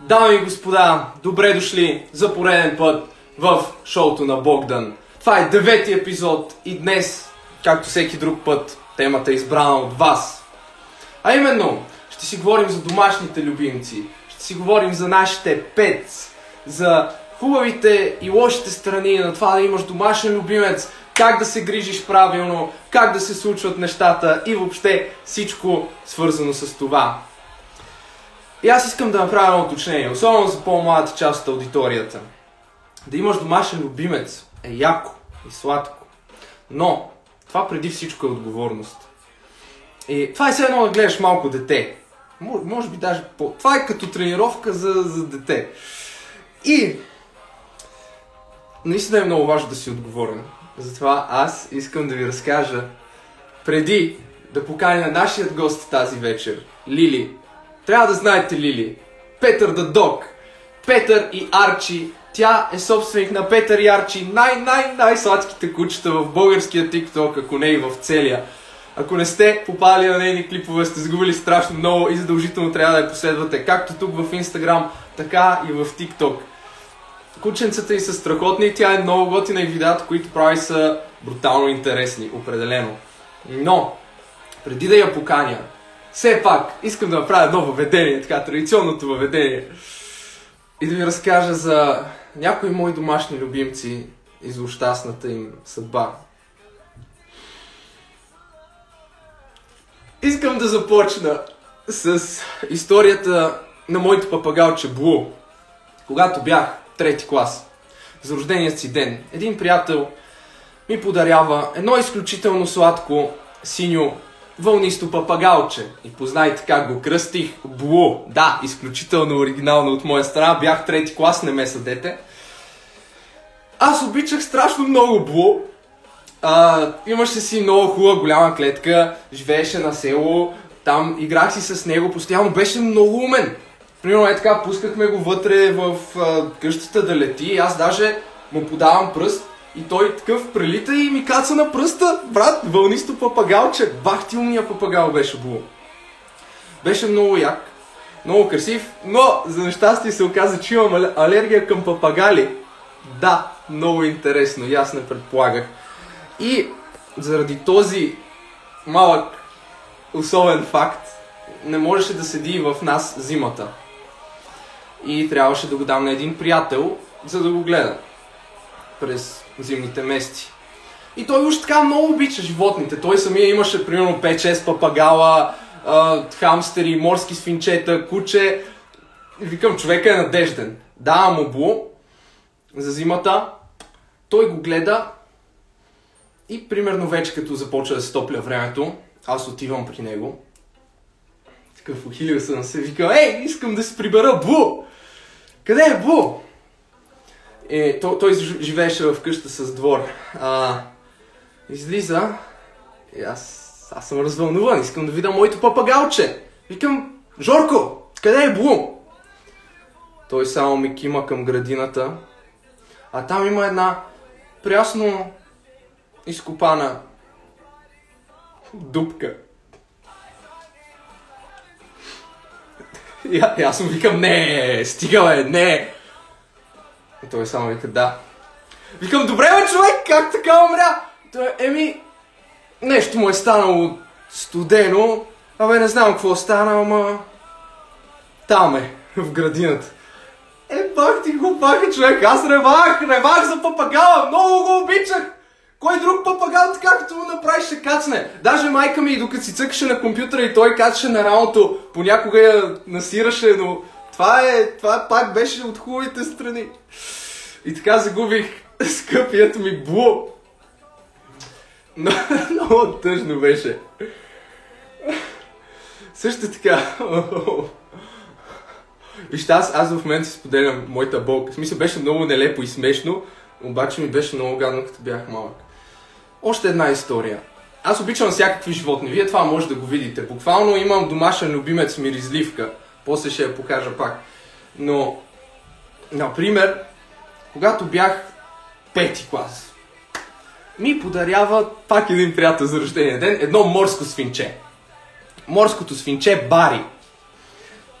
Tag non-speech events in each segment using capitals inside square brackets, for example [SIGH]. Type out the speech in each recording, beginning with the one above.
Дами и господа, добре дошли за пореден път в шоуто на Богдан. Това е девети епизод и днес, както всеки друг път, темата е избрана от вас. А именно, ще си говорим за домашните любимци, ще си говорим за нашите пец, за хубавите и лошите страни на това да имаш домашен любимец, как да се грижиш правилно, как да се случват нещата и въобще всичко свързано с това. И аз искам да направя едно уточнение, особено за по-младата част от аудиторията. Да имаш домашен любимец е яко и сладко. Но това преди всичко е отговорност. И това е все едно да гледаш малко дете. Може, може би даже по... Това е като тренировка за, за дете. И наистина е много важно да си отговорен. Затова аз искам да ви разкажа преди да поканя нашият гост тази вечер, Лили. Трябва да знаете Лили. Петър да Дог. Петър и Арчи. Тя е собственик на Петър и Арчи. Най-най-най-сладките кучета в българския TikTok, ако не и в целия. Ако не сте попали на нейни клипове, сте загубили страшно много и задължително трябва да я последвате, както тук в Instagram, така и в TikTok. Кученцата й са страхотни, тя е много готина и видеята, които прави са брутално интересни, определено. Но, преди да я поканя, все пак искам да направя едно въведение, така традиционното въведение. И да ви разкажа за някои мои домашни любимци и за ущастната им съдба. Искам да започна с историята на моето папагалче Блу. Когато бях трети клас, за рождения си ден, един приятел ми подарява едно изключително сладко синьо вълнисто папагалче. И познайте как го кръстих. Блу. Да, изключително оригинално от моя страна. Бях трети клас, не ме съдете. Аз обичах страшно много Блу. А, имаше си много хубава голяма клетка, живееше на село, там играх си с него, постоянно беше много умен. Примерно е така, пускахме го вътре в а, къщата да лети и аз даже му подавам пръст и той такъв прелита и ми каца на пръста, брат, вълнисто папагалче. Бах ти умния папагал беше Блу. Беше много як, много красив, но за нещастие се оказа, че имам ал- алергия към папагали. Да, много интересно, и аз не предполагах. И заради този малък особен факт, не можеше да седи в нас зимата. И трябваше да го дам на един приятел, за да го гледа през зимните месеци. И той уж така много обича животните. Той самия имаше примерно 5-6 папагала, хамстери, морски свинчета, куче. И викам, човека е надежден. Давам му Блу за зимата. Той го гледа и примерно вече като започва да се топля времето, аз отивам при него. Такъв ухилил съм се, викам, ей, искам да се прибера Бу! Къде е Бу? Е, той, той живееше в къща с двор. А, излиза и аз, аз съм развълнуван, искам да видя моето папагалче. Викам, Жорко, къде е Блу? Той само ми кима към градината, а там има една прясно изкопана дупка. И аз му викам, не, стига бе, не. И той само вика, да. Викам, добре бе, човек, как така умря? Той, еми, нещо му е станало студено. Абе, не знам какво стана, ама... Там е, в градината. Е, бах ти го баха, човек, аз ревах, ревах за папагала, много го обичах. Кой друг папагал, така като му направи, ще кацне. Даже майка ми, докато си цъкаше на компютъра и той качеше на рамото, понякога я насираше, но това е, това пак беше от хубавите страни. И така загубих [LAUGHS] скъпият ми Блу. Но, [LAUGHS] много тъжно беше. Също така. Вижте, аз, аз в момента споделям моята болка. В смисъл беше много нелепо и смешно, обаче ми беше много гадно, като бях малък. Още една история. Аз обичам всякакви животни. Вие това може да го видите. Буквално имам домашен любимец миризливка. После ще я покажа пак. Но, например, когато бях пети клас, ми подарява пак един приятел за рождения ден едно морско свинче. Морското свинче Бари.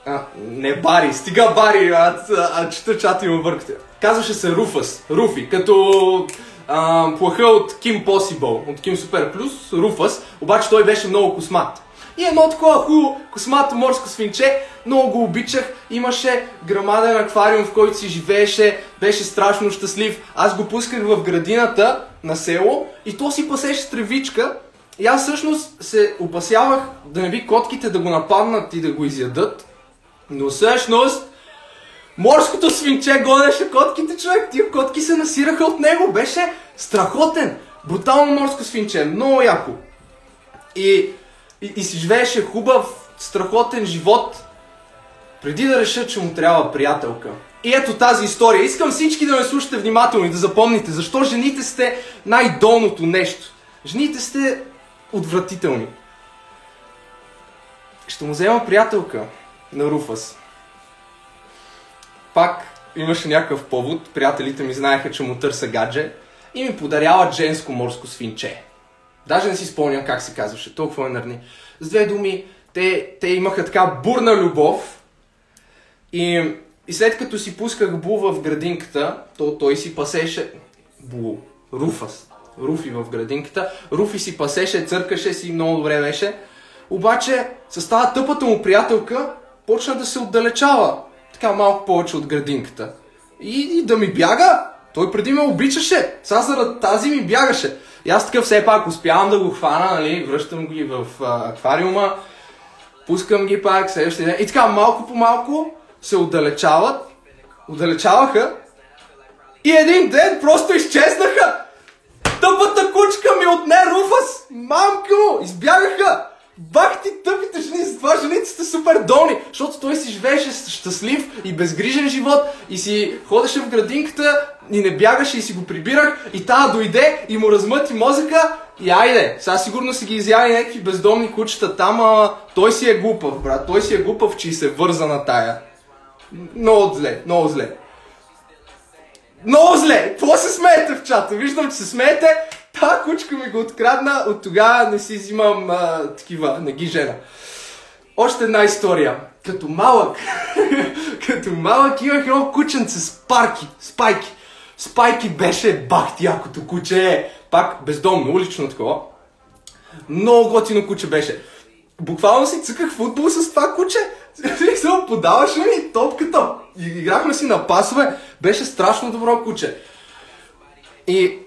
А, не Бари, стига Бари, а, а чета чата има въркате. Казваше се Руфас, Руфи, като а, плаха от Ким Possible, от Ким Супер Плюс, Руфас, обаче той беше много космат. И едно такова хубаво космато морско свинче, много го обичах, имаше грамаден аквариум, в който си живееше, беше страшно щастлив. Аз го пусках в градината на село и то си пасеше тревичка. И аз всъщност се опасявах да не би котките да го нападнат и да го изядат. Но всъщност морското свинче гонеше котките, човек. Тия котки се насираха от него. Беше страхотен. Брутално морско свинче. Много яко. И, и, и си живееше хубав, страхотен живот, преди да реша, че му трябва приятелка. И ето тази история. Искам всички да ме слушате внимателно и да запомните, защо жените сте най-долното нещо. Жените сте отвратителни. Ще му взема приятелка на Руфас. Пак имаше някакъв повод, приятелите ми знаеха, че му търся гадже и ми подаряват женско морско свинче. Даже не си спомням как се казваше, толкова е нърни. С две думи, те, те имаха така бурна любов и, и след като си пусках Бу в градинката, то той си пасеше... Бу, Руфас. Руфи в градинката. Руфи си пасеше, църкаше си, много добре беше. Обаче, с тази тъпата му приятелка, почна да се отдалечава. Така малко повече от градинката. И, и да ми бяга. Той преди ме обичаше. Сега заради тази ми бягаше. И аз такъв все пак успявам да го хвана, нали, връщам ги в а, аквариума, пускам ги пак, следващия ден. И така малко по малко се отдалечават, отдалечаваха и един ден просто изчезнаха. Тъпата кучка ми отне Руфас, мамка му, избягаха. Бах ти тъпите жени, затова жените сте супер долни, защото той си живееше щастлив и безгрижен живот и си ходеше в градинката и не бягаше и си го прибирах и тая дойде и му размъти мозъка и айде, сега сигурно си ги изяли някакви бездомни кучета там, а той си е глупав, брат, той си е глупав, че и се върза на тая. Много зле, много зле. Много зле! Какво се смеете в чата? Виждам, че се смеете. Та кучка ми го открадна, от тогава не си взимам а, такива, не ги жена. Още една история. Като малък, [LAUGHS] като малък имах едно кученце с парки, спайки. Спайки беше бахти якото куче. Пак бездомно, улично такова. Много готино куче беше. Буквално си цъках футбол с това куче. [LAUGHS] Смисъл, подаваше ми топката. Играхме си на пасове. Беше страшно добро куче. И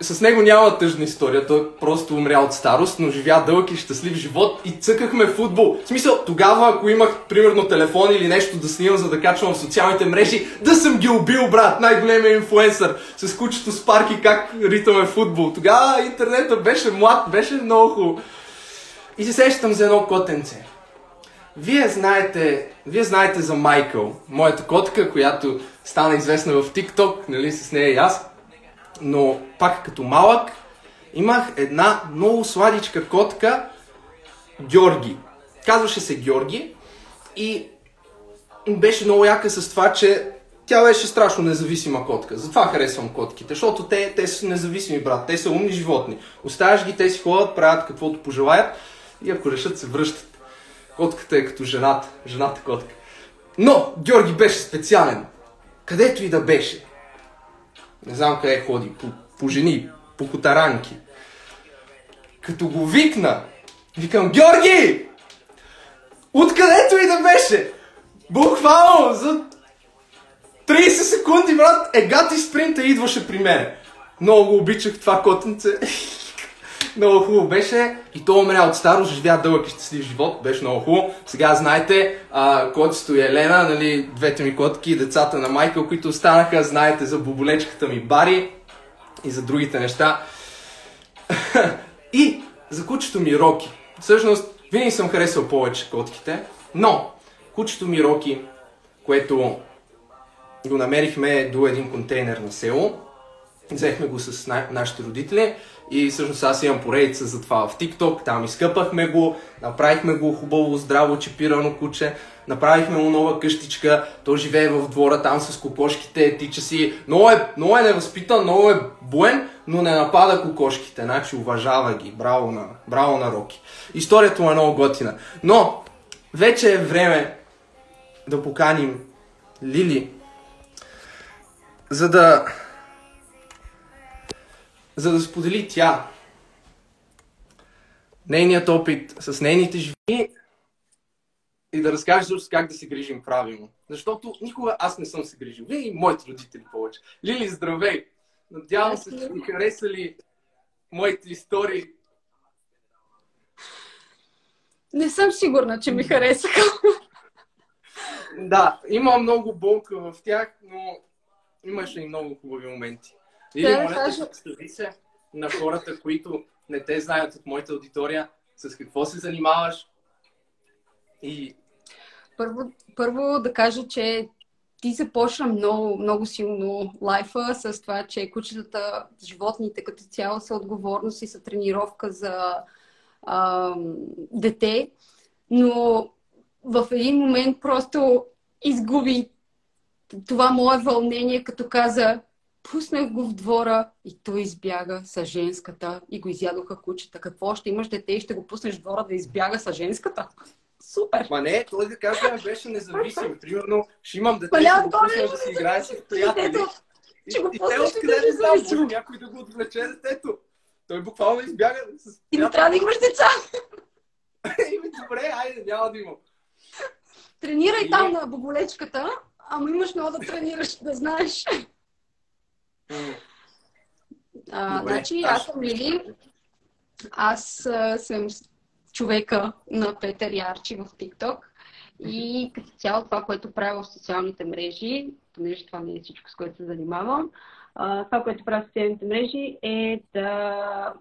с него няма тъжна история, той просто умря от старост, но живя дълъг и щастлив живот и цъкахме футбол. В смисъл, тогава, ако имах, примерно, телефон или нещо да снимам, за да качвам в социалните мрежи, да съм ги убил, брат, най-големия инфуенсър, с кучето с парки, как ритаме футбол. Тогава интернета беше млад, беше много хубаво. И се сещам за едно котенце. Вие знаете, вие знаете за Майкъл, моята котка, която стана известна в TikTok, нали, с нея и аз. Но пак като малък имах една много сладичка котка, Георги. Казваше се Георги и беше много яка с това, че тя беше страшно независима котка. Затова харесвам котките, защото те, те са независими, брат. Те са умни животни. Оставяш ги, те си ходят, правят каквото пожелаят и ако решат, се връщат. Котката е като жената, жената котка. Но Георги беше специален. Където и да беше. Не знам къде ходи. По, по жени, по котаранки. Като го викна, викам, Георги! Откъдето и да беше! Буквално за 30 секунди, брат, егати спринта идваше при мен. Много го обичах това котенце. [LAUGHS] много хубаво беше и то умря от старост, живя дълъг и щастлив живот, беше много хубаво. Сега знаете, а, и Елена, нали, двете ми котки, децата на Майкъл, които останаха, знаете за боболечката ми Бари и за другите неща. [LAUGHS] и за кучето ми Роки. Всъщност, винаги съм харесал повече котките, но кучето ми Роки, което го намерихме до един контейнер на село, взехме го с на- нашите родители, и всъщност аз имам поредица за това в TikTok, там изкъпахме го, направихме го хубаво, здраво, чипирано куче, направихме му нова къщичка, то живее в двора там с кокошките, тича си, много е, много е невъзпитан, много е буен, но не напада кокошките, значи уважава ги, браво на, браво на Роки. Историята му е много готина. Но, вече е време да поканим Лили, за да за да сподели тя нейният опит с нейните жени и да разкаже също как да се грижим правилно. Защото никога аз не съм се грижил. Вие и моите родители повече. Лили, здравей! Надявам се, че ви харесали моите истории. Не съм сигурна, че ми харесаха. Да, има много болка в тях, но имаше и много хубави моменти. Или, да, моля те, представи се на хората, които не те знаят от моята аудитория, с какво се занимаваш? И... Първо, първо да кажа, че ти започна много, много силно лайфа с това, че кучетата, животните като цяло са отговорност и са тренировка за а, дете, но в един момент просто изгуби това мое вълнение, като каза, пуснах го в двора и той избяга с женската и го изядоха кучета. Какво ще имаш дете и ще го пуснеш в двора да избяга с женската? Супер! Ма не, той да кажа беше независим. Примерно, ще имам дете, ще го пусна да си играе с приятели. И, и те откъде не знам, някой да го отвлече детето. Той буквално избяга с... И не трябва да имаш деца. [LAUGHS] Ими, добре, айде, няма да имам. Тренирай и... там на боболечката, ама имаш много да тренираш, да знаеш. А, значи, аз съм Лили. Аз а, съм човека на Петър Ярчи в TikTok. И като цяло това, което правя в социалните мрежи, понеже това не е всичко, с което се занимавам, а, това, което правя в социалните мрежи е да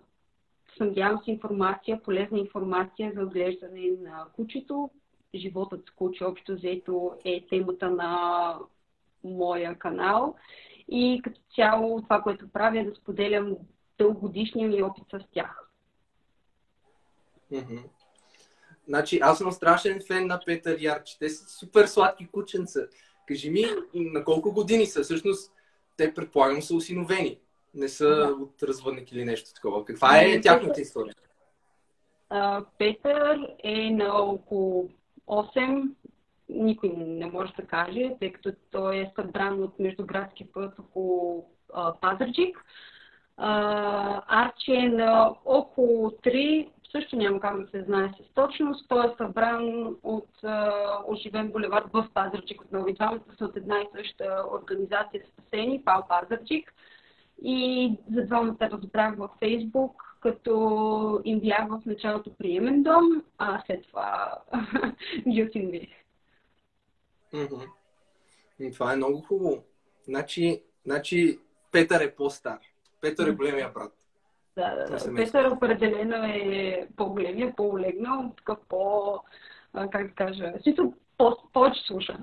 снабдявам с информация, полезна информация за отглеждане на кучето. Животът с куче общо взето е темата на моя канал. И като цяло това, което правя е да споделям дългогодишния ми опит с тях. Mm-hmm. Значи, аз съм страшен фен на Петър Ярч. Те са супер сладки кученца. Кажи ми, на колко години са? Всъщност, те предполагам са осиновени. Не са да. от развъдник или нещо такова. Каква е тяхната история? Петър е на около 8. Никой не може да каже, тъй като той е събран от междуградски път около Пазарджик. Арчи е на около 3, също няма как да се знае с точност. Той е събран от оживен булевард в Пазарчик от Нови двамата са от една и съща организация спасени, Пал Пазарчик. И за двамата разбрах във Фейсбук, като им бях в началото приемен дом, а след това [LAUGHS] ги осинових. Това е много хубаво. Значи, значи Петър е по-стар. Петър е големия брат. Да, да, да. Петър определено е по-големия, по-олегнал, такъв по... как да кажа, сито по- повече слуша.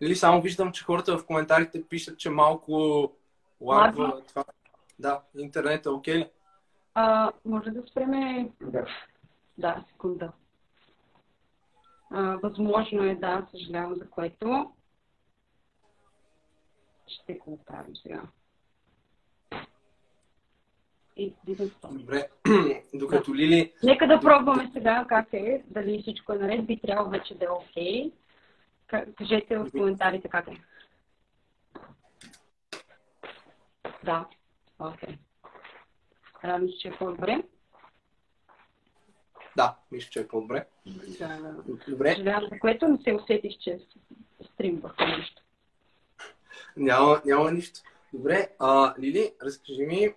Или само виждам, че хората в коментарите пишат, че малко лагва това. Да, интернет е окей ли? А, може да спреме... Да. Да, секунда. А, възможно е, да, съжалявам за което. Ще го оправим сега и Добре, [CLEARS THROAT] докато да. Лили... Нека да пробваме сега как е, дали всичко е наред, би трябвало вече да е окей. Okay. Кажете в коментарите как е. Да, окей. Okay. мисля, че е по-добре. Да, мисля, че е по-добре. Да, Добре. Съжалявам, за което не се усетих, че стрим върху нещо. Няма, няма нищо. Добре, а, Лили, разкажи ми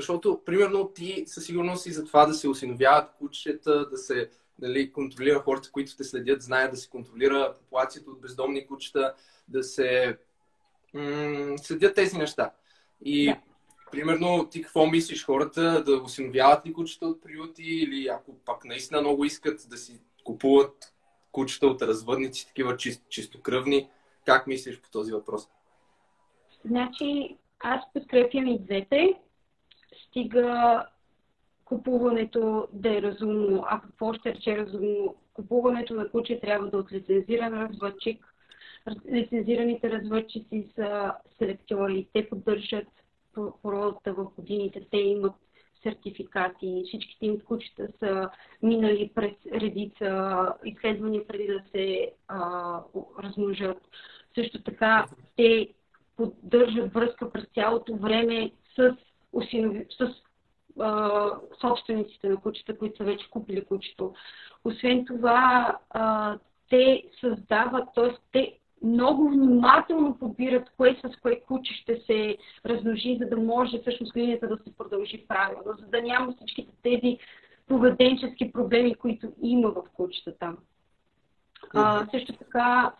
защото, примерно, ти със сигурност и за това да се осиновяват кучета, да се нали, контролира хората, които те следят, знаят да се контролира популацията от бездомни кучета, да се м- следят тези неща. И, да. Примерно, ти какво мислиш? Хората да осиновяват ли кучета от приюти или ако пак наистина много искат да си купуват кучета от развъдници, такива чист, чистокръвни? Как мислиш по този въпрос? Значи, аз подкрепям и двете стига купуването да е разумно. А какво ще рече разумно? Купуването на куче трябва да е от лицензиран развъдчик. Лицензираните развъдчици са селектори. Те поддържат породата в годините. Те имат сертификати, всичките им кучета са минали през редица изследвания преди да се а, размножат. Също така те поддържат връзка през цялото време с, с а, собствениците на кучета, които са вече купили кучето. Освен това, а, те създават, т.е. те много внимателно подбират кое с кое куче ще се размножи, за да може всъщност линията да се продължи правилно, за да няма всичките тези поведенчески проблеми, които има в кучетата. А, също така,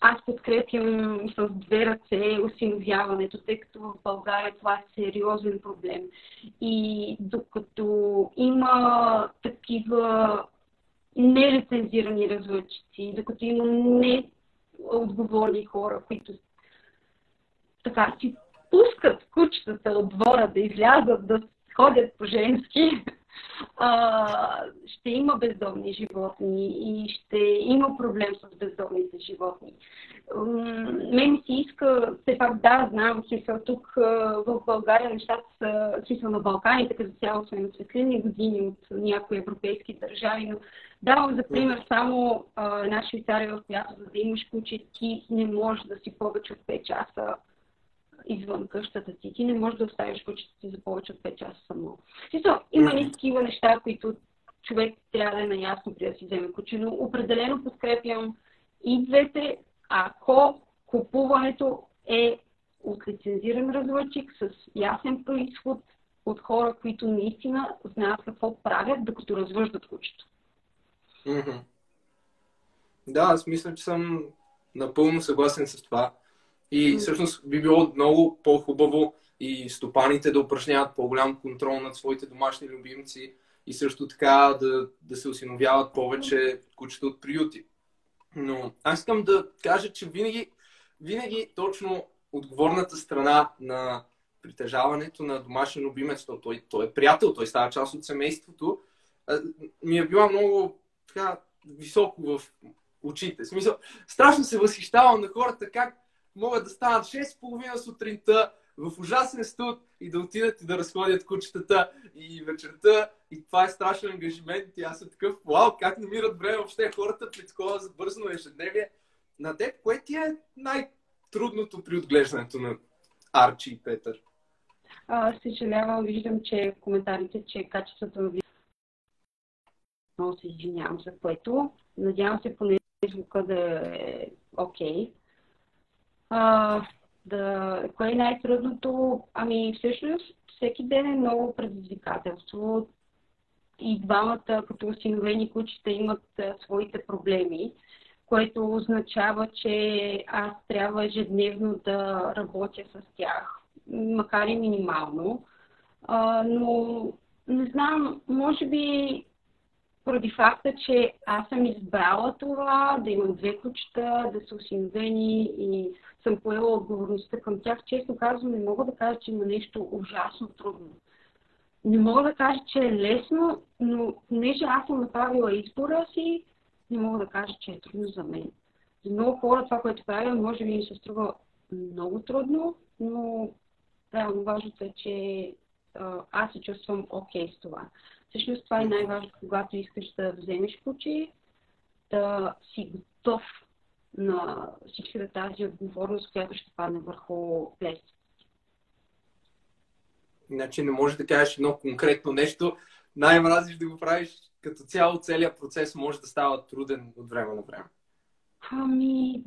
аз подкрепям с две ръце осиновяването, тъй като в България това е сериозен проблем. И докато има такива нелицензирани развъдчици, докато има неотговорни хора, които така си пускат кучетата от двора да излязат, да ходят по женски, а, ще има бездомни животни и ще има проблем с бездомните животни. Мен ми си иска, все пак да, знам, смисъл тук в България нещата са, смисъл на Балканите, като цяло са на светлини години от някои европейски държави, но давам за пример само а, една Швейцария, в която за да имаш куче, ти не можеш да си повече от 5 часа извън къщата ти. Ти не можеш да оставиш кучето си за повече от 5 часа само. Смисъл, има mm-hmm. такива неща, които човек трябва да е наясно при да си вземе куче, но определено подкрепям и двете, ако купуването е от лицензиран развъдчик с ясен происход от хора, които наистина знаят какво правят, докато развъждат кучето. Mm-hmm. Да, аз мисля, че съм напълно съгласен с това. И всъщност би било много по-хубаво и стопаните да упражняват по-голям контрол над своите домашни любимци и също така да, да се осиновяват повече кучета от приюти. Но аз искам да кажа, че винаги, винаги точно отговорната страна на притежаването на домашен любимец, то той, той е приятел, той става част от семейството, ми е била много така високо в очите. В смисъл, страшно се възхищавам на хората как могат да станат 6.30 сутринта в ужасен студ и да отидат и да разходят кучетата и вечерта. И това е страшен ангажимент. И аз съм такъв, вау, как намират време въобще хората при такова забързано ежедневие. На теб, кое ти е най-трудното при отглеждането на Арчи и Петър? А, съжалявам, виждам, че в коментарите, че качеството на много се извинявам за което. Надявам се поне звука да е окей. Okay. А, да, кое е най-трудното? Ами всъщност всеки ден е много предизвикателство. И двамата като осиновени кучета имат а, своите проблеми, което означава, че аз трябва ежедневно да работя с тях, макар и минимално. А, но не знам, може би поради факта, че аз съм избрала това, да имам две кучета, да са осиновени и съм поела отговорността към тях. Често казвам, не мога да кажа, че има нещо ужасно трудно. Не мога да кажа, че е лесно, но понеже аз съм направила избора си, не мога да кажа, че е трудно за мен. За много хора това, което правя, може би ми се струва много трудно, но да, важното е, че аз се чувствам окей okay с това. Всъщност това е най-важното, когато искаш да вземеш куче, да си готов на всичката тази отговорност, която ще падне върху плещите. Значи не можеш да кажеш едно конкретно нещо. Най-мразиш да го правиш като цяло, целият процес може да става труден от време на време. Ами,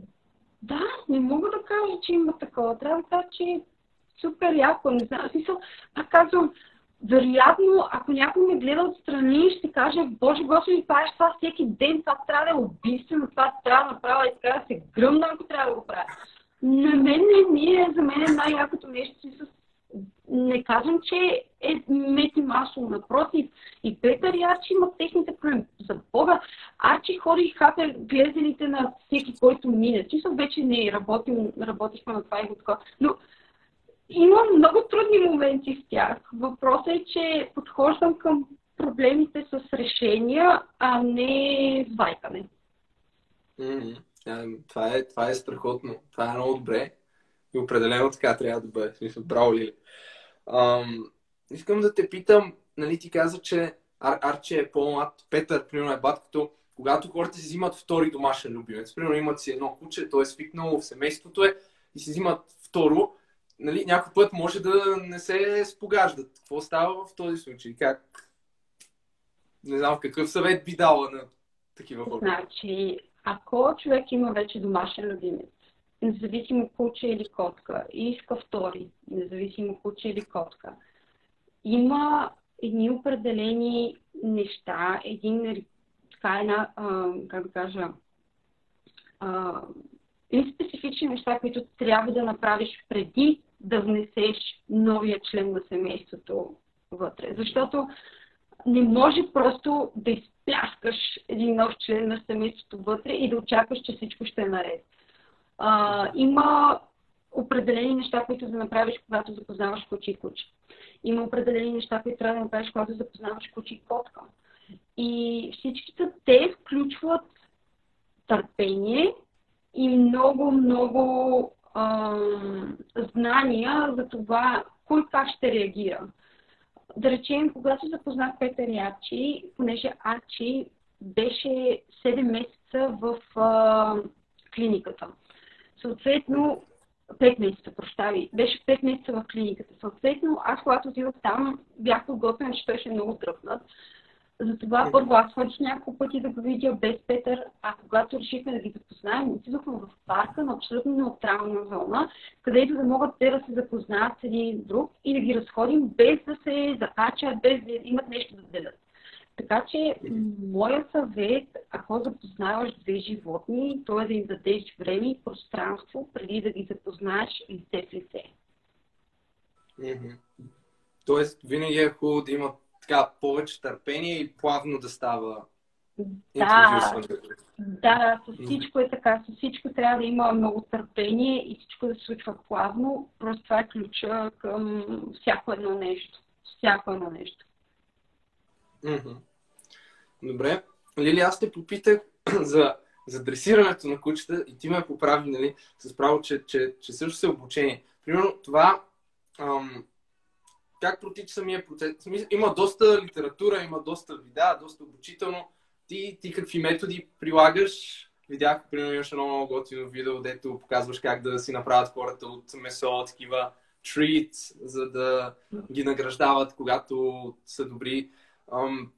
да, не мога да кажа, че има такова. Трябва да кажа, че е супер яко. Не знам, смисъл, пак казвам, вероятно, ако някой ме гледа отстрани, ще каже, Боже Господи, правиш това всеки ден, това трябва да е убийствено, това трябва да направя и така да се гръмна, ако трябва да го правя. На мен не ми е, за мен е най-якото нещо си с... Не казвам, че е мети масово, напротив. И Петър и Арчи имат техните проблеми. За Бога, Арчи ходи и хапе глезелите на всеки, който мине. Чисто вече не работим, работихме на това и го така. Но има много трудни моменти в тях. Въпросът е, че подхождам към проблемите с решения, а не вайкане. Mm-hmm. Това, е, това е страхотно. Това е много добре. И определено така трябва да бъде. Смисъл, браво, Лили. Ам, искам да те питам, нали, ти каза, че Ар, Арче е по-млад, Петър, примерно е бат, като когато хората си взимат втори домашен любимец, примерно имат си едно куче, то е свикнало в семейството е и си взимат второ, нали, някой път може да не се спогаждат. Какво става в този случай? Как? Не знам какъв съвет би дала на такива хора. Значи, ако човек има вече домашен любимец, независимо куче или котка, и иска втори, независимо куче или котка, има едни определени неща, един, така една, а, как да кажа, а, и специфични неща, които трябва да направиш преди да внесеш новия член на семейството вътре. Защото не може просто да изпляскаш един нов член на семейството вътре и да очакваш, че всичко ще е наред. А, има определени неща, които да направиш, когато запознаваш куче и куче. Има определени неща, които трябва да направиш, когато запознаваш куче и котка. И всичките те включват търпение и много, много знания за това кой как ще реагира. Да речем, когато запознах Петър Ячи, понеже Ачи беше 7 месеца в а, клиниката. Съответно, 5 месеца, прощави. Беше 5 месеца в клиниката. Съответно, аз когато отидох там, бях подготвена, че той ще е много дръпнат. Затова първо аз ходих няколко пъти да го видя без Петър, а когато решихме да ги запознаем, отидохме в парка на абсолютно неутрална зона, където да могат те да се запознаят с един друг и да ги разходим без да се закачат, без да имат нещо да делят. Така че, моят съвет, ако запознаваш две животни, то е да им дадеш време и пространство, преди да ги запознаеш лице в лице. Тоест, винаги е хубаво да имат така повече търпение и плавно да става да, да, с всичко е така. С всичко трябва да има много търпение и всичко да се случва плавно. Просто това е ключа към всяко едно нещо. Всяко едно нещо. Mm-hmm. Добре. Лили, аз те попитах [CLEARS THROAT] за, за дресирането на кучета и ти ме поправи, нали, с право, че, че, че също се обучение. Примерно това ам, как протича самия процес? Има доста литература, има доста видеа, доста обучително. Ти, ти какви методи прилагаш? Видях, примерно, имаш едно много готино видео, дето показваш как да си направят хората от месо, такива treats, за да ги награждават, когато са добри. Ам,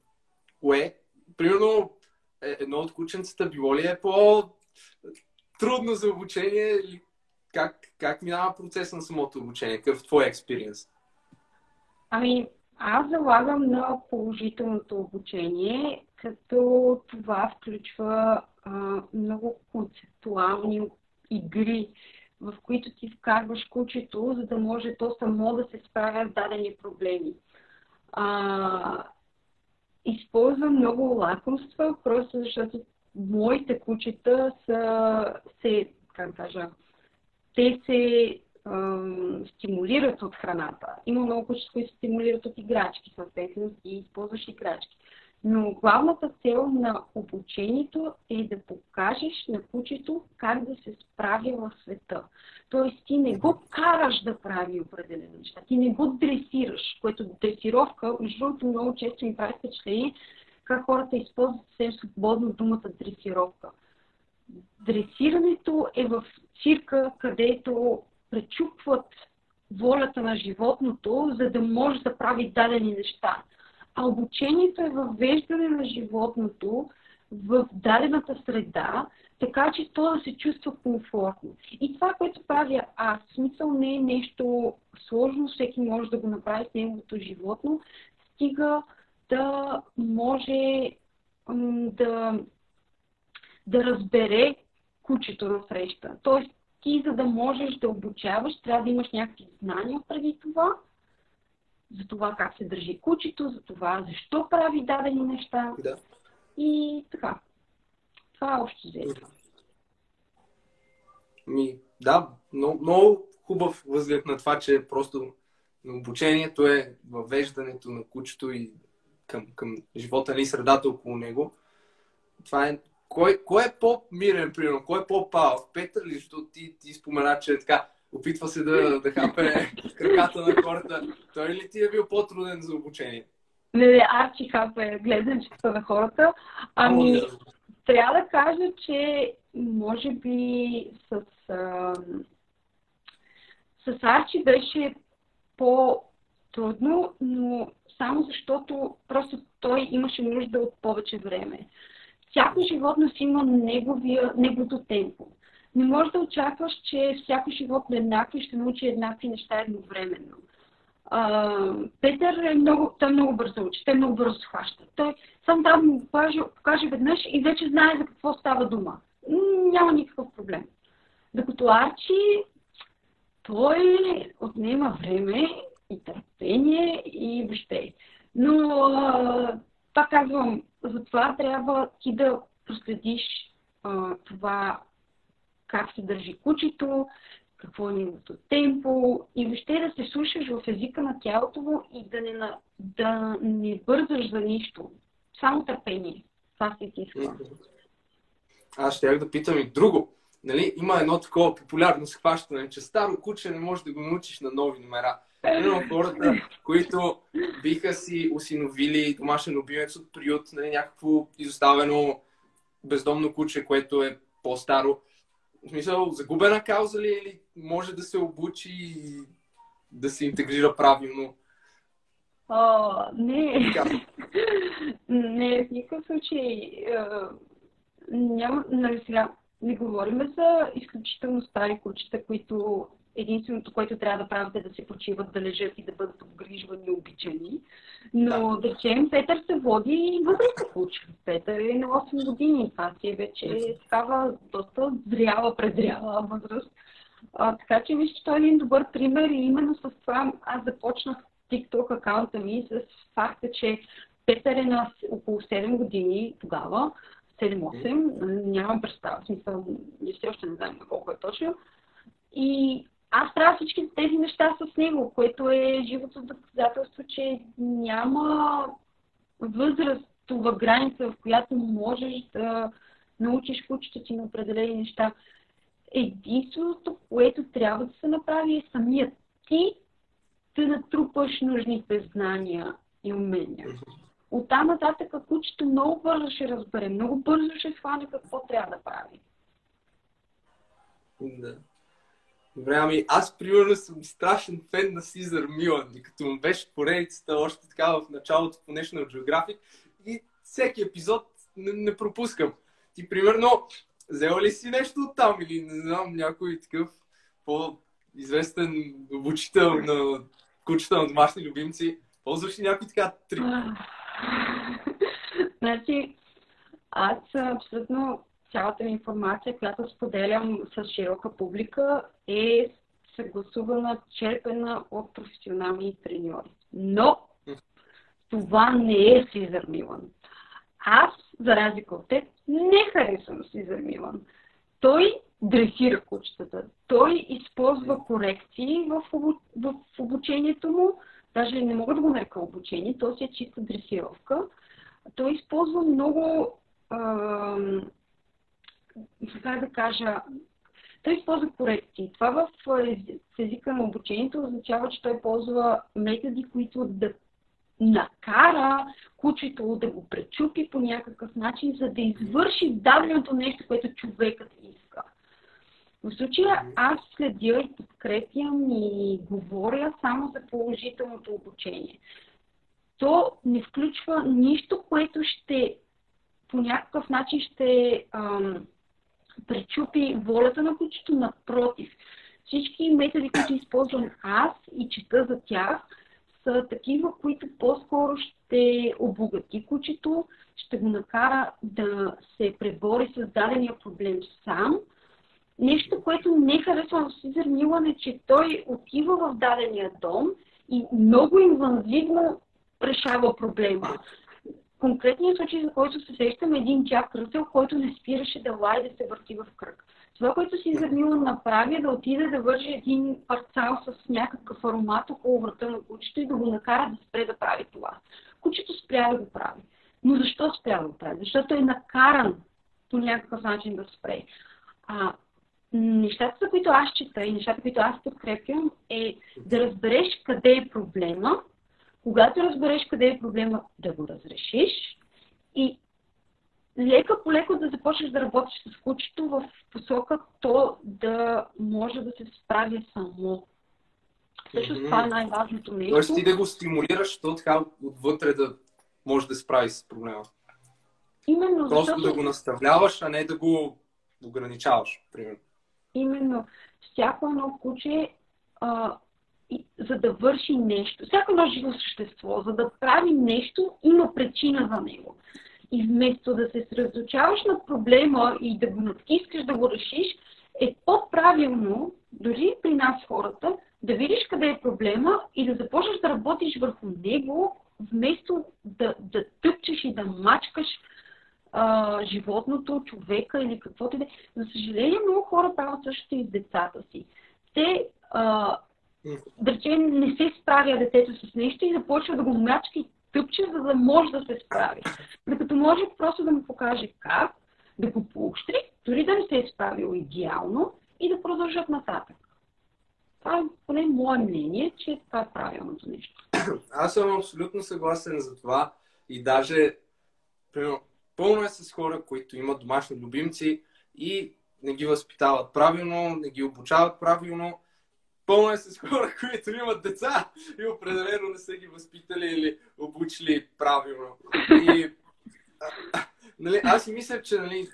кое, примерно, е, едно от кученцата било ли е по трудно за обучение как, как минава процес на самото обучение? Какъв е твой експириенс? Ами, аз залагам на положителното обучение, като това включва а, много концептуални игри, в които ти вкарваш кучето, за да може то само да се справя с дадени проблеми. А, използвам много лакомства, просто защото моите кучета са, се, как кажа, те се стимулират от храната. Има много кучета, които се стимулират от играчки, съответно и използваш играчки. Но главната цел на обучението е да покажеш на кучето как да се справя в света. Тоест ти не го караш да прави определени неща, ти не го дресираш, което дресировка, между другото много често ми прави впечатление как хората използват съвсем свободно думата дресировка. Дресирането е в цирка, където пречупват волята на животното, за да може да прави дадени неща. А обучението е въвеждане на животното в дадената среда, така че то да се чувства комфортно. И това, което правя аз, смисъл не е нещо сложно, всеки може да го направи с неговото животно, стига да може да, да разбере кучето на среща. Тоест, ти, за да можеш да обучаваш, трябва да имаш някакви знания преди това, за това как се държи кучето, за това защо прави дадени неща. Да. И така. Това е общо взето. Ми, да, много, много хубав възглед на това, че просто обучението е въвеждането на кучето и към, към живота и средата около него. Това е кой, кой е по-мирен, примерно? Кой е по-пал? Петър ли? Защото ти, ти спомена, че е така опитва се да, да хапе краката на хората. Той ли ти е бил по-труден за обучение? Не, Арчи Хап е гледачето на хората. Ами, трябва да кажа, че може би с, а, с Арчи беше по-трудно, но само защото просто той имаше нужда от повече време. Всяко животно си има неговия, неговото темпо. Не можеш да очакваш, че всяко животно е еднакво ще научи еднакви неща едновременно. Uh, Петър е много, той много бързо учи, той много бързо схваща. Той сам трябва да му покаже, покаже веднъж и вече знае за какво става дума. Няма никакъв проблем. Докато Арчи, той отнема време и търпение и въобще. Но, пак казвам, затова трябва ти да проследиш а, това как се държи кучето, какво е неговото темпо и въобще да се слушаш в езика на тялото му и да не, да не бързаш за нищо. Само търпение. Това се изисква. Аз ще да питам и друго. Нали, има едно такова популярно схващане, че старо куче не може да го научиш на нови номера. Едно хората, които биха си осиновили домашен любимец от приют, нали, някакво изоставено бездомно куче, което е по-старо. В смисъл, загубена кауза ли е или може да се обучи и да се интегрира правилно? О, не. не, в никакъв случай. Няма, нали сега, не говорим за изключително стари кучета, които единственото, което трябва да правят е да се почиват, да лежат и да бъдат обгрижвани обичани. Но да, речем, Петър се води и възрастен куче. Петър е на 8 години. Това си е вече такава доста зряла, презряла възраст. А, така че че той е един добър пример и именно с това аз започнах TikTok акаунта ми с факта, че Петър е на около 7 години тогава, 7-8, нямам представа, смисъл, все още не знам колко е точно. И аз трябва всички тези неща с него, което е живото доказателство, че няма възрастова граница, в която можеш да научиш кучето си на определени неща. Единственото, което трябва да се направи е самият ти да натрупаш нужните знания и умения. От там нататък кучето много бързо ще разбере, много бързо ще схване какво трябва да прави. Да. Добре, ами аз примерно съм страшен фен на Сизър Милан като му беше поредицата още така в началото по National Geographic и всеки епизод не, не пропускам. Ти примерно взела ли си нещо от там или не знам някой такъв по-известен обучител на кучета на домашни любимци? Ползваш ли някой така трик? [LAUGHS] значи, аз абсолютно цялата ми информация, която споделям с широка публика, е съгласувана, черпена от професионални треньори. Но това не е Сизър Милан. Аз, за разлика от теб, не харесвам Сизър Милан. Той дресира кучетата. Той използва корекции в, в обучението му. Даже не мога да го нарека обучение, то си е чиста дресировка. Той използва много как да кажа, той използва корекции. Това в езика на обучението означава, че той ползва методи, които да накара кучето да го пречупи по някакъв начин, за да извърши даденото нещо, което човекът иска. В случая аз следя и подкрепям и говоря само за положителното обучение. То не включва нищо, което ще по някакъв начин ще ам, пречупи волята на кучето, напротив. Всички методи, които използвам аз и чета за тях, са такива, които по-скоро ще обогати кучето, ще го накара да се пребори с дадения проблем сам. Нещо, което не харесвам в Сизър Милан е, че той отива в дадения дом и много инвазивно решава проблема конкретният случай, за който се сещам, е един тях кръстел, който не спираше да лае да се върти в кръг. Това, което си Замила направи, е да отиде да вържи един парцал с някакъв аромат около врата на кучето и да го накара да спре да прави това. Кучето спря да го прави. Но защо спря да го прави? Защото е накаран по някакъв начин да спре. А, нещата, за които аз чета и нещата, които аз подкрепям, е да разбереш къде е проблема, когато разбереш къде е проблема, да го разрешиш и лека по леко да започнеш да работиш с кучето в посока то да може да се справи само. Също mm-hmm. това е най-важното нещо. Тоест ти да го стимулираш, то така отвътре да може да справи с проблема. Именно, Просто защото... да го наставляваш, а не да го ограничаваш, примерно. Именно. Всяко едно куче, а, за да върши нещо, всяко едно живо същество, за да прави нещо, има причина за него. И вместо да се съсредоточаваш на проблема и да го натискаш да го решиш, е по-правилно, дори при нас хората, да видиш къде е проблема и да започнеш да работиш върху него, вместо да, да тъпчеш и да мачкаш а, животното, човека или каквото и да е. За съжаление, много хора правят същото и с децата си. Те, а, да речем, не се справя детето с нещо и започва да го мачка и тъпче, за да може да се справи. Докато може просто да му покаже как, да го поощри, дори да не се е справил идеално и да продължат нататък. Това е поне мое мнение, че това е правилното нещо. Аз съм абсолютно съгласен за това и даже примерно, пълно е с хора, които имат домашни любимци и не ги възпитават правилно, не ги обучават правилно. Пълно е с хора, [LAUGHS] които имат деца и определено не са ги възпитали или обучили правилно. И, [LAUGHS] нали, аз си мисля, че нали,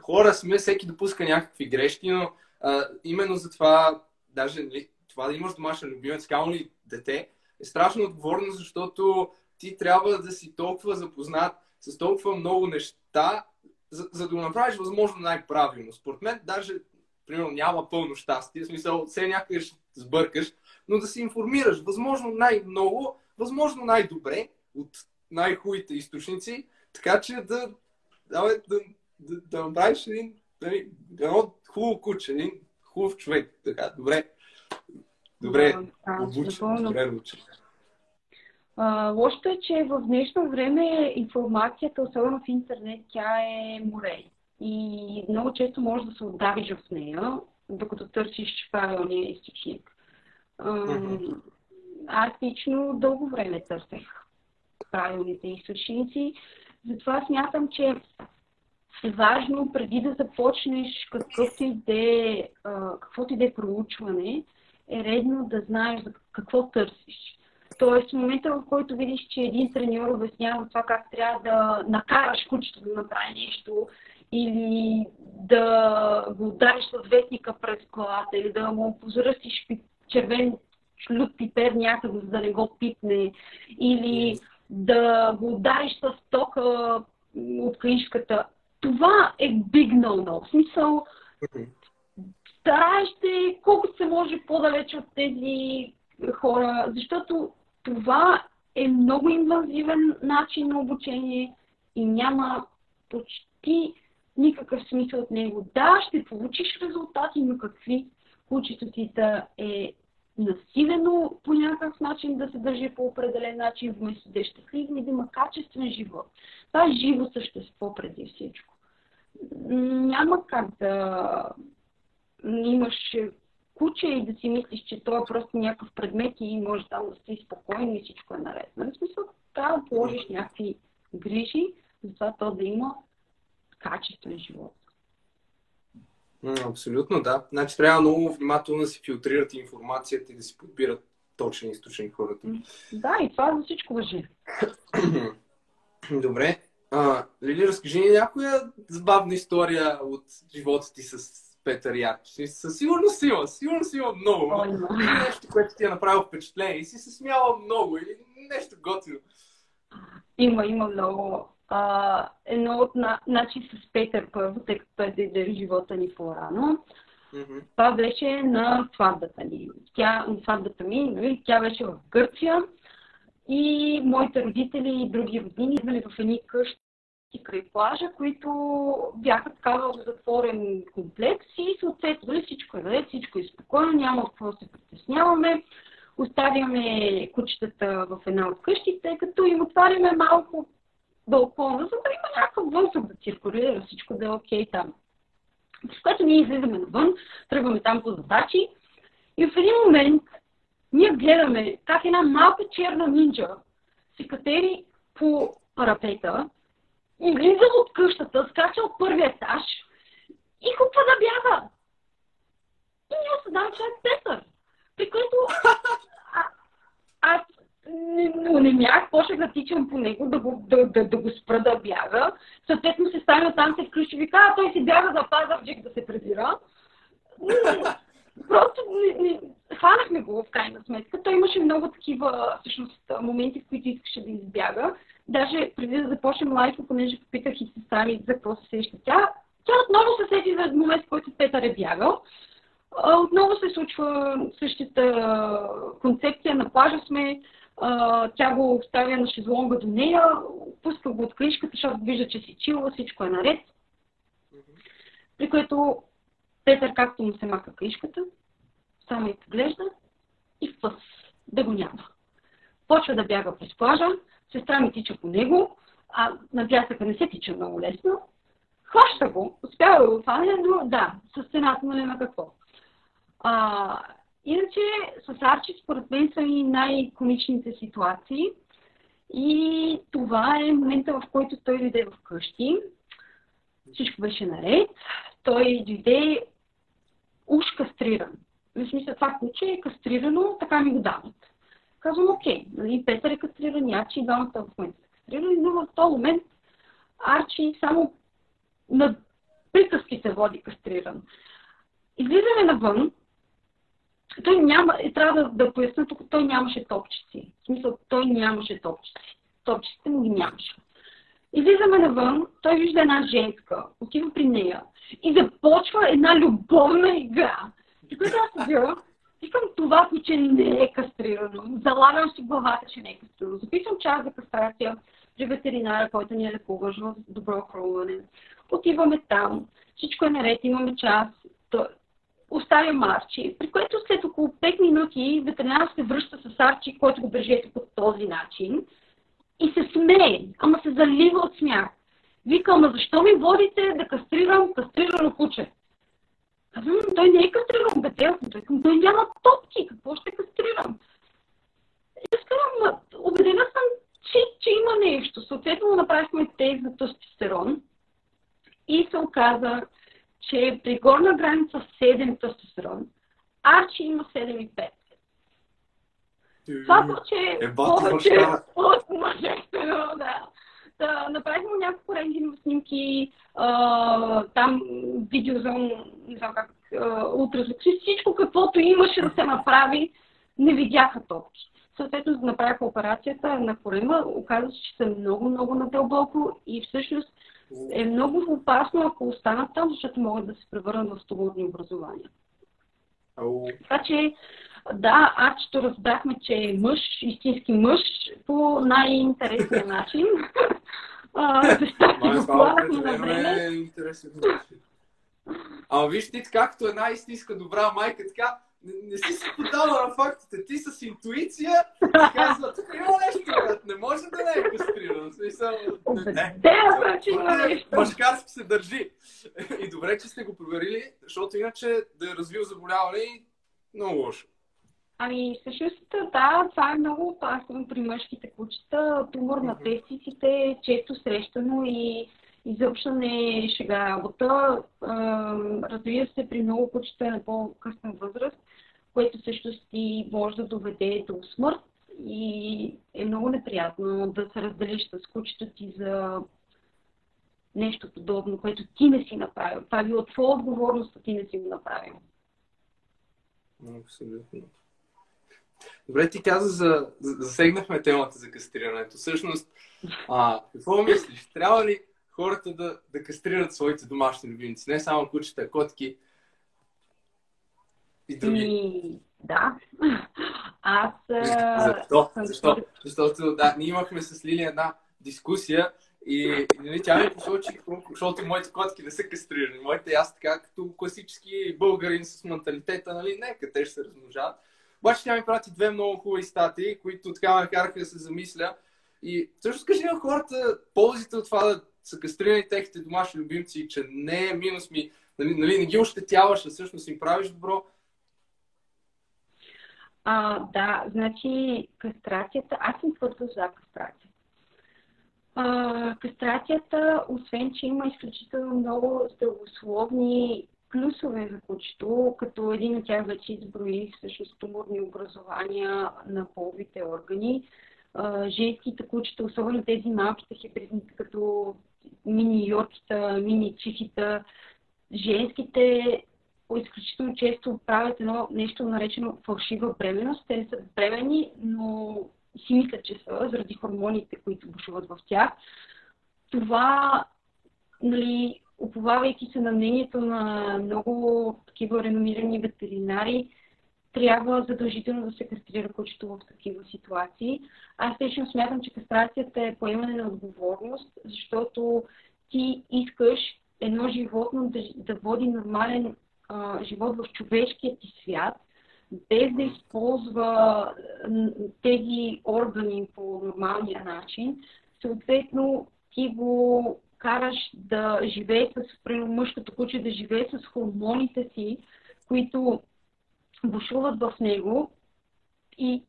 хора сме, всеки допуска някакви грешки, но а, именно за това, даже нали, това да имаш домашен любимец, камо ли дете, е страшно отговорно, защото ти трябва да си толкова запознат с толкова много неща, за, за да го направиш възможно най-правилно. Според мен даже, примерно, няма пълно щастие, в смисъл, все някъде ще сбъркаш, но да се информираш възможно най-много, възможно най-добре от най-хубавите източници, така че да, да, да, да, да направиш един, нали, едно хубаво куче, един хубав човек. Така, добре. Добре, да, обучен, добре обучен. лошото е, че в днешно време информацията, особено в интернет, тя е море. И много често можеш да се отдавиш в нея, докато търсиш правилния източник. Mm-hmm. Аз лично дълго време търсех правилните източници. Затова смятам, че е важно преди да започнеш каквото и да е, каквото и да е проучване, е редно да знаеш за какво търсиш. Тоест, в момента, в който видиш, че един треньор обяснява това как трябва да накараш кучето да направи нещо, или да го удариш с ветника през колата, или да му позръстиш червен шлют пипер някъде, за да не го пипне, или да го удариш с тока от книжката. Това е big no-no. В смисъл, стараеш се колкото се може по-далеч от тези хора, защото това е много инвазивен начин на обучение и няма почти никакъв смисъл от него. Да, ще получиш резултати, но какви? Кучето ти да е насилено по някакъв начин да се държи по определен начин, вместо да е щастлив и да има качествен живот. Това е живо същество преди всичко. Няма как да имаш куче и да си мислиш, че това е просто някакъв предмет и може там да си спокойно и всичко е наред. Нали? Смисъл, трябва да положиш някакви грижи, за това то да има качествен живот. Абсолютно, да. Значи трябва много внимателно да си филтрират информацията и да си подбират точен източник хората. Да, и това за всичко въжи. [CLEARS THROAT] Добре. А, Лили, разкажи ни някоя забавна история от живота ти с Петър Ярче. Със сигурност има, сигурно си има много. О, нещо, което ти е направило впечатление и си се смяла много или нещо готино. Има, има много. А, едно от, значи с Петър първо, тъй като той дойде в живота ни по-рано. Mm-hmm. Това беше на сватбата ни. Тя, на сватбата ми, нали, тя беше в Гърция и моите родители и други родини идвали в едни къщи край плажа, които бяха такава затворен комплекс и съответно дали всичко е наред, всичко е спокойно, няма какво да се притесняваме. Оставяме кучетата в една от къщите, като им отваряме малко балкона, за да има някакъв въздух да циркулира, всичко да е окей okay там. С което ние излизаме навън, тръгваме там по задачи и в един момент ние гледаме как една малка черна нинджа се катери по парапета влиза от къщата, скача от първия етаж и хупва да бяга. И ние осъзнаваме, че е Петър. При което [LAUGHS] аз не, не мях, почнах да тичам по него, да го, да, да, да го спра да бяга. Съответно се ставя там, се включи и вика, а той си бяга за Пазарджик да се презира. Просто не, не, хванахме го в крайна сметка. Той имаше много такива всъщност, моменти, в които искаше да избяга. Даже преди да започнем лайфа, понеже попитах и се сами за какво се сеща тя, тя отново се сети за момент, в който Петър е бягал. Отново се случва същата концепция. На плажа сме, тя го оставя на шезлонга до нея, пуска го от кришката, защото вижда, че си чила, всичко е наред. При което Петър, както му се мака кришката, само и поглежда и фъс, да го няма. Почва да бяга през плажа, сестра ми тича по него, а на пясъка не се тича много лесно. Хваща го, успява да го фане, но да, с цената нали на какво. А, иначе с Арчи според мен са и най-комичните ситуации. И това е момента, в който той дойде вкъщи. Всичко беше наред. Той дойде уж кастриран. В смисъл, това куче е кастрирано, така ми го дават. Казвам, окей, нали, Петър е кастриран, Арчи и двамата в момента са кастрирани, но в този момент Арчи само на приказки се води кастриран. Излизаме навън, той няма, е, трябва да, да поясня, тук той нямаше топчици. В смисъл, той нямаше топчици. Топчиците му ги нямаше. Излизаме навън, той вижда една женска, отива при нея и започва една любовна игра. И когато аз седя, викам това куче не е кастрирано. Залагам си главата, че не е кастрирано. Записвам час за кастрация при ветеринара, който ни е лекуваш в добро хрумване. Отиваме там, всичко е наред, имаме час. Оставям Арчи, при което след около 5 минути ветеринар се връща с Арчи, който го държете по този начин и се смее, ама се залива от смях. Вика, ама защо ми водите да кастрирам кастрирано куче? Казвам, той не е кастриран, бе, той, той няма топки, какво ще кастрирам? И аз казвам, убедена съм, че, че има нещо. Съответно направихме тест за тестостерон и се оказа, че при горна граница 7 тестостерон, Арчи има 7,5. Това, че е повече от мъжествено, да. да. Направихме няколко рентгенови снимки, а, там видео за, не знам как, ултразвук, всичко каквото имаше да се направи, не видяха топки. Съответно, направиха операцията на корема, оказа се, че са много, много надълбоко и всъщност е много опасно, ако останат там, защото могат да се превърнат в стомодни образования. Така че да, Арчето разбрахме, че е мъж, истински мъж, по най-интересния [LAUGHS] начин. Защото го на време. Ама виж ти, както една истинска добра майка, така не, не си се подава на фактите. Ти с интуиция казва, тук има нещо, брат. Не може да не е кастриран. Смисъл, не, не. Мъжкарски се държи. И добре, че сте го проверили, защото иначе да е развил заболяване много лошо. Ами, всъщност, да, това е много опасно при мъжките кучета. Тумор на тестиците е често срещано и изобщо не е шега работа. Развива се при много кучета на по-късна възраст, което всъщност и може да доведе до смърт и е много неприятно да се разделиш с кучето ти за нещо подобно, което ти не си направил. Това е било твоя отговорност, а ти не си го направил. Абсолютно. Добре, ти каза за... Засегнахме темата за кастрирането. Всъщност, а, какво мислиш? Трябва ли хората да, да кастрират своите домашни любимци? Не само кучета, а котки и други. И, да. [LAUGHS] Аз... Защо? Защо? Защото, да, ние имахме с Лили една дискусия и нали, тя ми посочи, защото моите котки не са кастрирани. Моите аз така, като класически българин с менталитета, нали, нека те ще се размножават. Обаче тя ми прати две много хубави статии, които така ме караха да се замисля. И също кажи на хората ползите от това да са кастрирани техните домашни любимци, че не е минус ми, нали, нали не ги ощетяваш, а всъщност им правиш добро. А, да, значи кастрацията, аз съм твърдо за кастрация. А, кастрацията, освен че има изключително много здравословни плюсове за кучето, като един от тях вече изброих всъщност туморни образования на половите органи. Женските кучета, особено тези малките хибридните, като мини йорките, мини чифита, женските изключително често правят едно нещо наречено фалшива бременност. Те са бремени, но си мислят, че са, заради хормоните, които бушуват в тях. Това, нали, уповавайки се на мнението на много такива реномирани ветеринари, трябва задължително да се кастрира кучето в такива ситуации. Аз лично смятам, че кастрацията е поемане на отговорност, защото ти искаш едно животно да, да води нормален а, живот в човешкия ти свят, без да използва тези органи по нормалния начин, съответно ти го караш да живее с, примерно мъжкото куче да живее с хормоните си, които бушуват в него и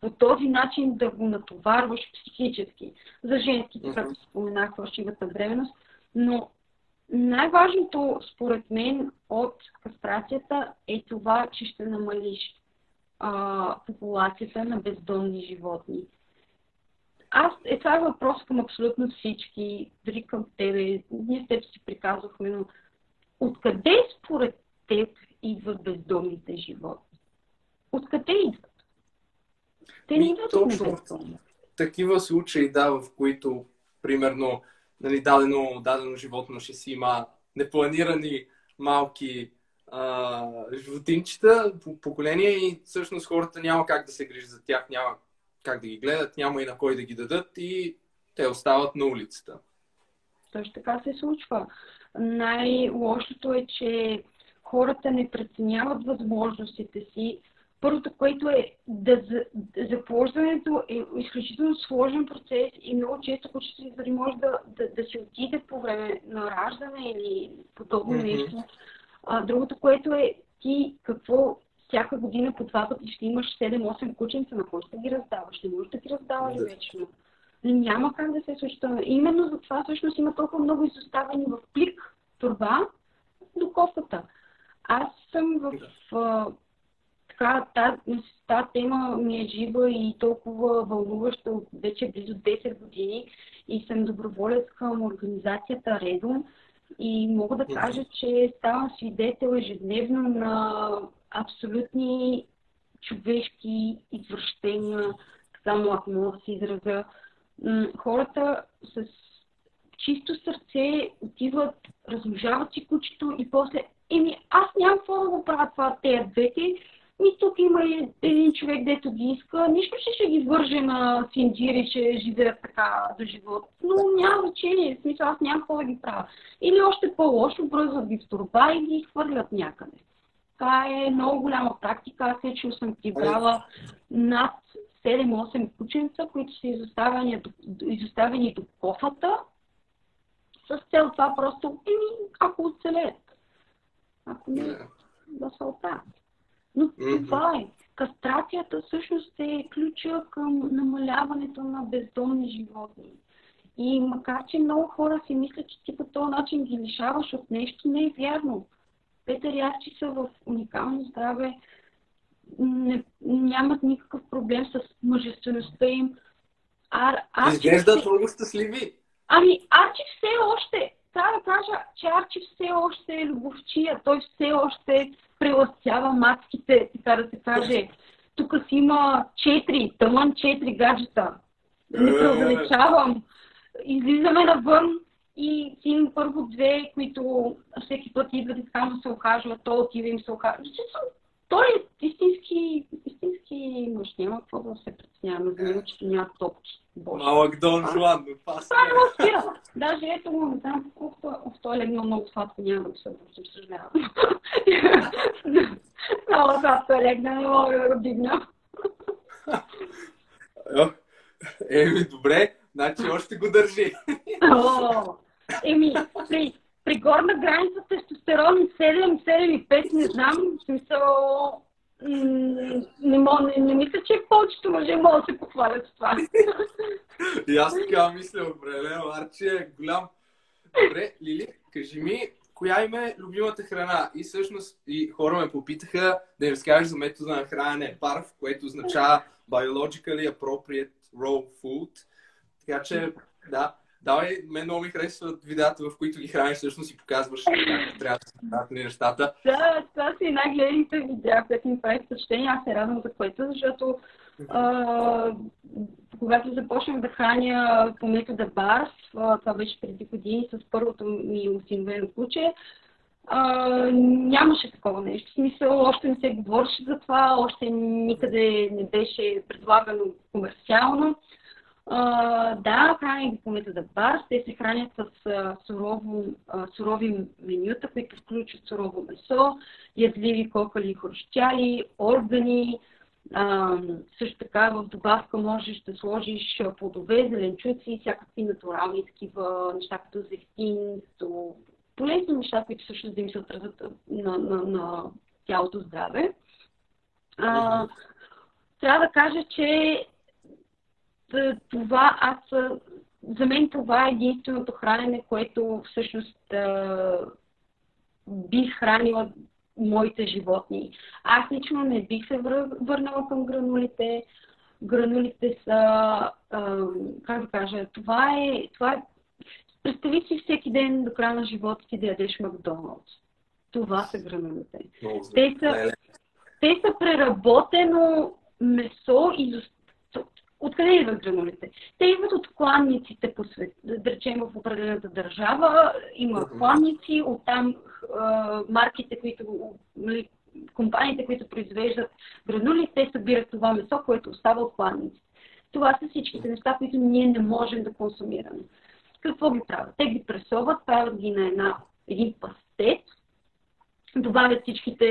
по този начин да го натоварваш психически. За женските, uh-huh. както споменах, фалшивата бременност. Но най-важното, според мен, от кастрацията е това, че ще намалиш а, популацията на бездомни животни. Аз, е това е въпрос към абсолютно всички, дори към тебе. Ние с теб си приказвахме, но откъде според теб идват бездомните животни? Откъде идват? Те не идват точно такива случаи, да, в които, примерно, нали, дадено, дадено животно ще си има непланирани малки а, животинчета, поколения и всъщност хората няма как да се грижат за тях, няма как да ги гледат, няма и на кой да ги дадат и те остават на улицата. Точно така се случва. Най-лошото е, че хората не преценяват възможностите си. Първото, което е да заплождането е изключително сложен процес и много често кучето дори може да, да, да си отиде по време на раждане или подобно mm-hmm. нещо. А, другото, което е ти какво всяка година по два пъти ще имаш 7-8 кученца, на кой ще ги раздаваш? Не можеш да ги раздаваш да. вечно. Няма как да се случи. Именно за това всъщност има толкова много изоставени в плик това до кофата. Аз съм в... А, така, тази, тема ми е жива и толкова вълнуваща от вече близо 10 години и съм доброволец към организацията Редом и мога да кажа, че ставам свидетел ежедневно на абсолютни човешки извръщения, само ако мога да се изразя. Хората с чисто сърце отиват, размножават си кучето и после, еми аз нямам какво да го правя това, тези двете, и тук има един човек, дето ги иска. Нищо ще, ще ги върже на синдири, че живеят така до живот. Но няма значение. В смисъл, аз нямам какво да ги правя. Или още по-лошо, бръзват ги в турба и ги хвърлят някъде. Това е много голяма практика. Аз вече съм ти брала над 7-8 кученца, които са изоставени до, изоставени до кофата, с цел това просто, еми, ако оцелеят. Ако не, да се оправят. Но mm-hmm. това е. Кастрацията всъщност е ключа към намаляването на бездомни животни. И макар, че много хора си мислят, че ти по този начин ги лишаваш от нещо, не е вярно. Петър Ярчи са в уникално здраве, не, нямат никакъв проблем с мъжествеността им. А, Арчи Изглеждат много щастливи. Ами, Арчи все още, трябва да кажа, че Арчи все още е любовчия, той все още прелъстява маските, така да се каже. Тук си има четири, тъмън четири гаджета. Не преувеличавам. Излизаме навън и си имам първо две, които всеки път идват и да се охажват, то отива им се охажва. Той е истински, истински мъж. Няма какво да се притесняваме за него, че няма топки. Боже. Малък Дон Жуан, но това Това е Даже ето му, не знам колко в той е легнал много сладко, няма да се бързо, съжалявам. [LAUGHS] Много сладко е легнал, не мога да го дигна. Еми, добре, значи още го държи. Еми, при, при горна граница тестостерон 7, 7 и 5, не знам, смисъл не, мога, не, не мисля, че повечето мъже могат да се похвалят с това. И аз така мисля, определено. Арчи е голям. Добре, Лили, кажи ми, коя им е любимата храна? И всъщност и хора ме попитаха да им разкажеш за метода на хранене BARF, което означава Biologically Appropriate Raw Food. Така че, да, давай, мен много ми харесват видеята, в които ги храниш всъщност и показваш как трябва да се правят нещата. Да, това си най-гледаните видеа, които ми прави впечатление. Аз се радвам за което, защото а, когато започнах да храня по метода БАРС, това беше преди години с първото ми усиновено куче, а, нямаше такова нещо. В смисъл, още не се говореше за това, още никъде не беше предлагано комерциално. А, да, храним ги по метода БАРС. Те се хранят с а, сурово, а, сурови менюта, които включват сурово месо, ядливи кокали и хрущяли, органи, а, също така в добавка можеш да сложиш плодове, зеленчуци, всякакви натурални такива неща, като зехтин, то полезни неща, които също да им се отразят на, на, на тялото здраве. А, трябва да кажа, че това аз за мен това е единственото хранене, което всъщност а, бих хранила моите животни. Аз лично не бих се върнала към гранулите. Гранулите са, а, как да кажа, това е, това е Представи си всеки ден до края на живота си да ядеш Макдоналдс. Това са гранулите. Те са, те са преработено месо и Откъде идват гранулите? Те идват от кланниците по свет. Да речем в определената държава има кланници, оттам марките, които, нали, компаниите, които произвеждат гранули, те събират това месо, което остава от кланниците. Това са всичките неща, които ние не можем да консумираме. Какво ги правят? Те ги пресоват, правят ги на една, един пастет, добавят всичките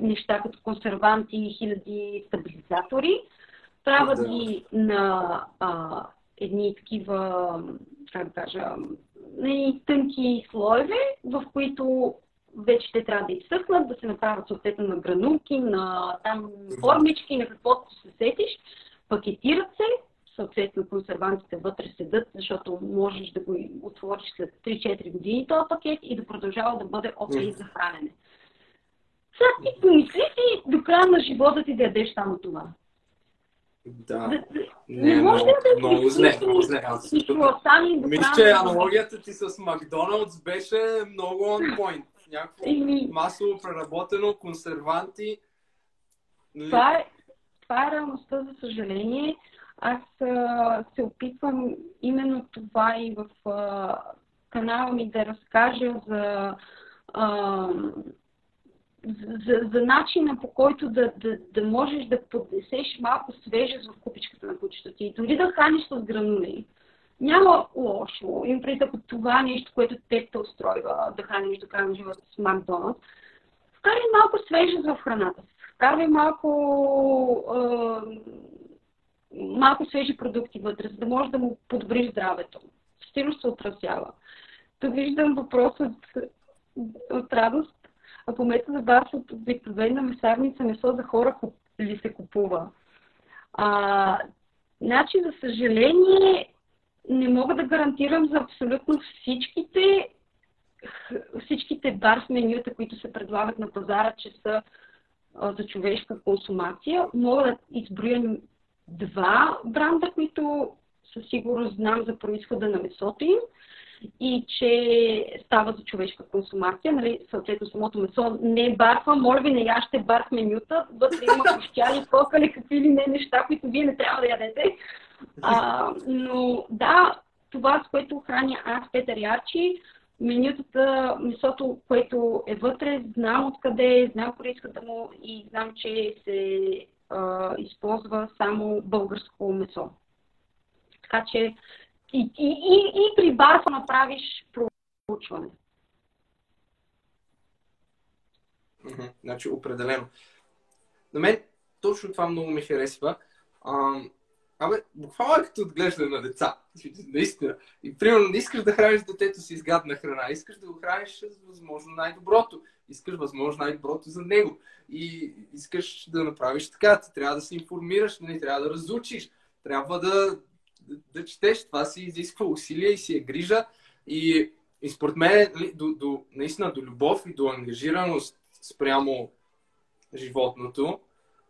неща като консерванти и хиляди стабилизатори, правят ги на а, едни такива, как да кажа, едни тънки слоеве, в които вече те трябва да изсъхнат, да се направят съответно на гранулки, на там формички, на каквото се сетиш, пакетират се, съответно консервантите вътре седат, защото можеш да го отвориш след 3-4 години този пакет и да продължава да бъде окей за хранене. Сега ти помисли си до края на живота ти да ядеш само това. Да. Не, не може да много зле, много зле. Мисля, че аналогията ти с Макдоналдс беше много on point. Някакво масово преработено, консерванти. Нали? Това е, това е реалността, за съжаление. Аз а, се опитвам именно това и в а, канала ми да разкажа за а, за, за начина по който да, да, да можеш да поднесеш малко свежест в купичката на кучето ти. Дори да храниш с гранули, няма лошо. Им преди ако това нещо, което те те устройва да храниш до края на живота с Макдоналдс, вкарай малко свежест в храната си. Вкарай малко, е, малко свежи продукти вътре, за да можеш да му подобриш здравето. Сигурно се отразява. Тук виждам въпросът от радост а по метода БАС от обикновена месарница месо за хора ли се купува. А, значи, за съжаление, не мога да гарантирам за абсолютно всичките всичките барс менюта, които се предлагат на пазара, че са за човешка консумация. Мога да изброя два бранда, които със сигурност знам за происхода на месото им и че става за човешка консумация, нали, съответно самото месо не е барфа, моля ви не яще барф менюта, вътре има кощяли, кокали, какви ли не неща, които вие не трябва да ядете. А, но да, това с което храня аз, Петър Ярчи, менютата, месото, което е вътре, знам откъде е, знам происхода му и знам, че се а, използва само българско месо. Така че и, и, и, и при Барфа направиш проучване. Значи, определено. На мен точно това много ми харесва. Абе, буквално е като отглеждане на деца. Наистина. И примерно не искаш да храниш детето си с гадна храна, искаш да го храниш с възможно най-доброто. Искаш възможно най-доброто за него. И искаш да направиш така. Ти трябва да се информираш, не трябва да разучиш. Трябва да, да, четеш. Това си изисква усилия и си е грижа. И, и според мен, до, до, наистина до любов и до ангажираност спрямо животното.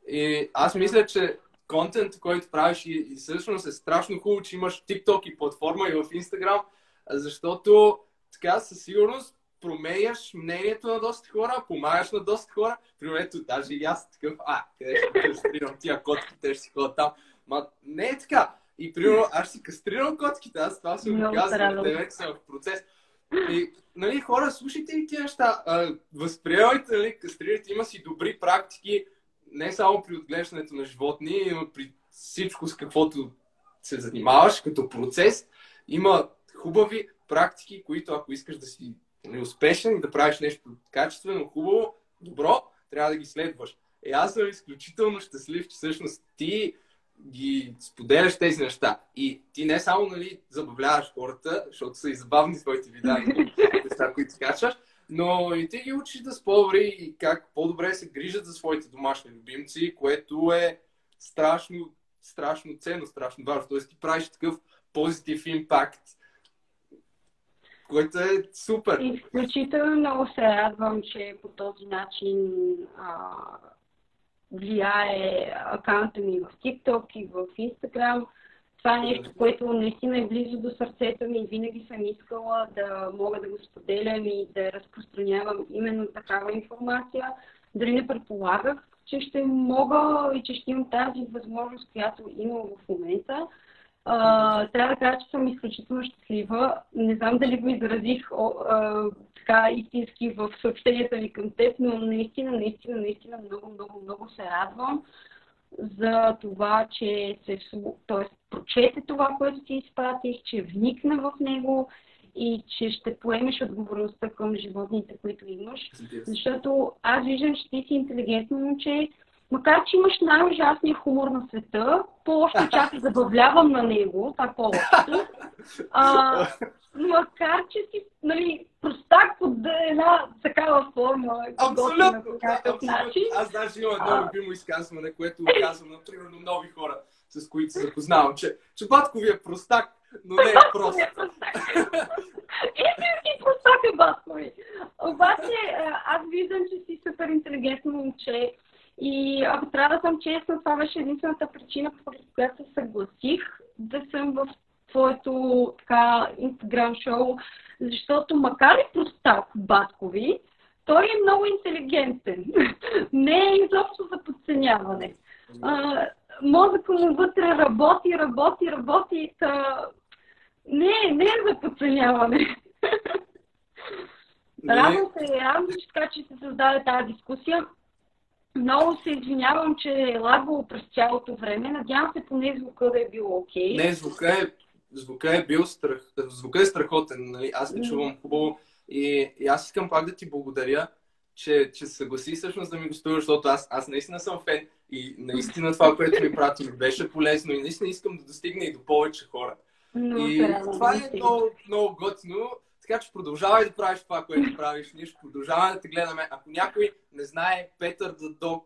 И аз мисля, че контент, който правиш и, и всъщност е страшно хубаво, че имаш TikTok и платформа и в Instagram, защото така със сигурност променяш мнението на доста хора, помагаш на доста хора. Примерно, даже и аз такъв, а, къде ще кастрирам тия котки, те ще си ходят там. Ма не е така. И примерно, аз си кастрирам котките, аз това се го казвам, те вече са в процес. И, нали, хора, слушайте и тия неща. възприемайте, нали, кастрирайте, има си добри практики, не само при отглеждането на животни, но при всичко с каквото се занимаваш като процес. Има хубави практики, които ако искаш да си неуспешен и да правиш нещо качествено, хубаво, добро, трябва да ги следваш. Е, аз съм изключително щастлив, че всъщност ти ги споделяш тези неща. И ти не само нали, забавляваш хората, защото са и забавни своите видеа и [LAUGHS] неща, които качваш, но и ти ги учиш да спобри и как по-добре се грижат за своите домашни любимци, което е страшно, страшно ценно, страшно важно. Тоест ти правиш такъв позитив импакт, което е супер. Изключително много се радвам, че по този начин а, влияе акаунта ми в TikTok и в Instagram. Това е нещо, което наистина е близо до сърцето ми и винаги съм искала да мога да го споделям и да разпространявам именно такава информация. Дали не предполагах, че ще мога и че ще имам тази възможност, която имам в момента. Uh, трябва да кажа, че съм изключително щастлива. Не знам дали го изразих uh, така истински в съобщенията ми към теб, но наистина, наистина, наистина много, много, много се радвам за това, че се т.е. прочете това, което ти изпратих, че вникна в него и че ще поемеш отговорността към животните, които имаш. Защото аз виждам, че ти си интелигентно момче, макар че имаш най-ужасния хумор на света, по-още чак забавлявам на него, това е по-лошото. макар че си нали, простак под една такава форма. Абсолютно! Начин. Аз даже имам едно любимо изказване, което казвам на примерно нови хора, с които се запознавам, че, че батко ви е простак, но не е прост. Истински простак е батко. Обаче аз виждам, че си супер интелигентно момче и ако трябва да съм честна, това беше единствената причина, по която се съгласих да съм в твоето така инстаграм шоу, защото макар и простак баткови, той е много интелигентен. [LAUGHS] Не е изобщо за подценяване. мозъка му вътре работи, работи, работи. Та... Не, не е за подценяване. [LAUGHS] Радвам се, радвам се, така, че се създаде тази дискусия. Много се извинявам, че е лагало през цялото време. Надявам се поне звука да е бил окей. Okay. Не, звука е, звука е бил страх, звука е страхотен. Нали? Аз не чувам хубаво. И, и аз искам пак да ти благодаря, че, че съгласи всъщност да ми гостуваш, защото аз, аз наистина съм фен и наистина това, което ми прати, ми беше полезно и наистина искам да достигне и до повече хора. Но, и това е много, много готино. Така че продължавай да правиш това, което правиш. Ние ще продължаваме да те гледаме. Ако някой не знае Петър Дадок,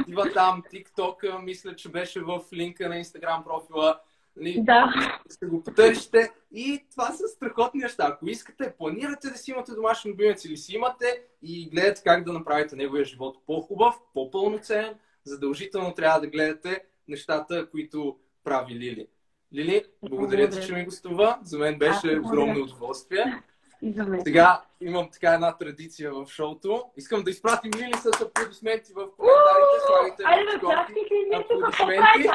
отива там, TikTok, мисля, че беше в линка на Instagram профила. Нали, да. Ще го потърсите. И това са страхотни неща. Ако искате, планирате да си имате домашен любимец или си имате и гледате как да направите неговия живот по-хубав, по-пълноценен, задължително трябва да гледате нещата, които прави Лили. Лили, благодаря ти, че ми гостува. За мен беше огромно удоволствие. Сега имам така една традиция в шоуто. Искам да изпратим Лили с аплодисменти в коментарите. Слагайте Айде да аплодисменти.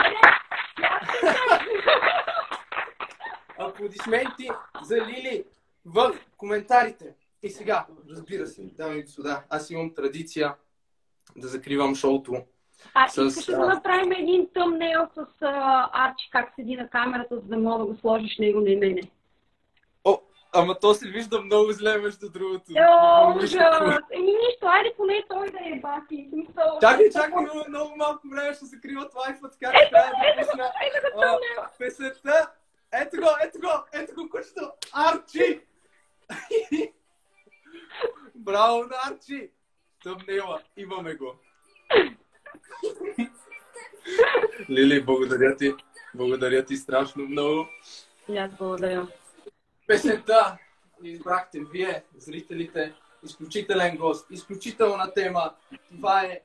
аплодисменти за Лили в коментарите. И сега, разбира се, дами и господа, аз имам традиция да закривам шоуто. А, с, искаш да направим един тъмнейл с а, Арчи, как седи на камерата, за да мога да го сложиш него на мене? Ама то се вижда много зле, между другото. О, ужас! Еми нищо, айде поне той да е бати. Смисъл. Чакай, чакай, много, много малко време ще закриват лайфа, така че трябва да пусна песента. Ето го, ето го, ето го кучето! Арчи! Браво на Арчи! Тъмнела, имаме го. Лили, благодаря ти. Благодаря ти страшно много. И аз благодаря. Песента избрахте вие, зрителите. Изключителен гост, изключителна тема. Това е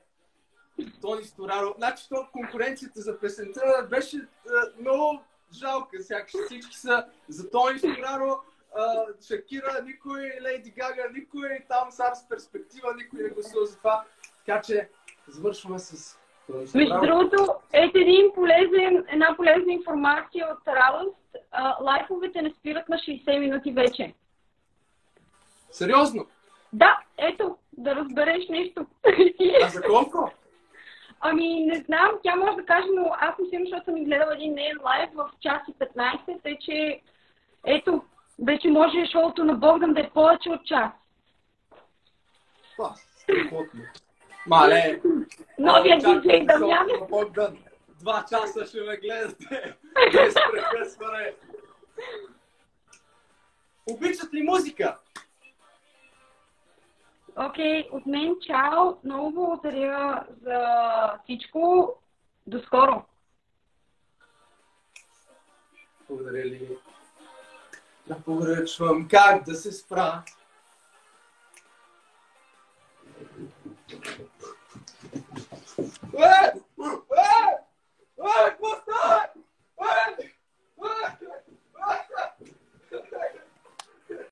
Тони Стораро. Значи, то конкуренцията за песента беше а, много жалка. Сякаш всички са за Тони Стораро, а, Шакира, никой, Лейди Гага, никой там с арс перспектива, никой не гласува за това. Така че завършваме с. Между другото, ето един полезен, една полезна информация от радост. А, лайфовете не спират на 60 минути вече. Сериозно? Да, ето, да разбереш нещо. А за колко? Ами, не знам, тя може да каже, но аз не съм, защото съм изгледала един неен лайв в час и 15, тъй че, ето, вече може шоуто на Богдан да е повече от час. Това, страхотно. Мале, Новия чакам диджей Дамян. Богдан. Два часа ще ме гледате. [LAUGHS] Без прекъсване. Обичат ли музика? Окей, от мен чао. Много благодаря за всичко. До скоро. Благодаря ли? Да поръчвам как да се спра. Ué! Ué! Ué! Gostou! Ué!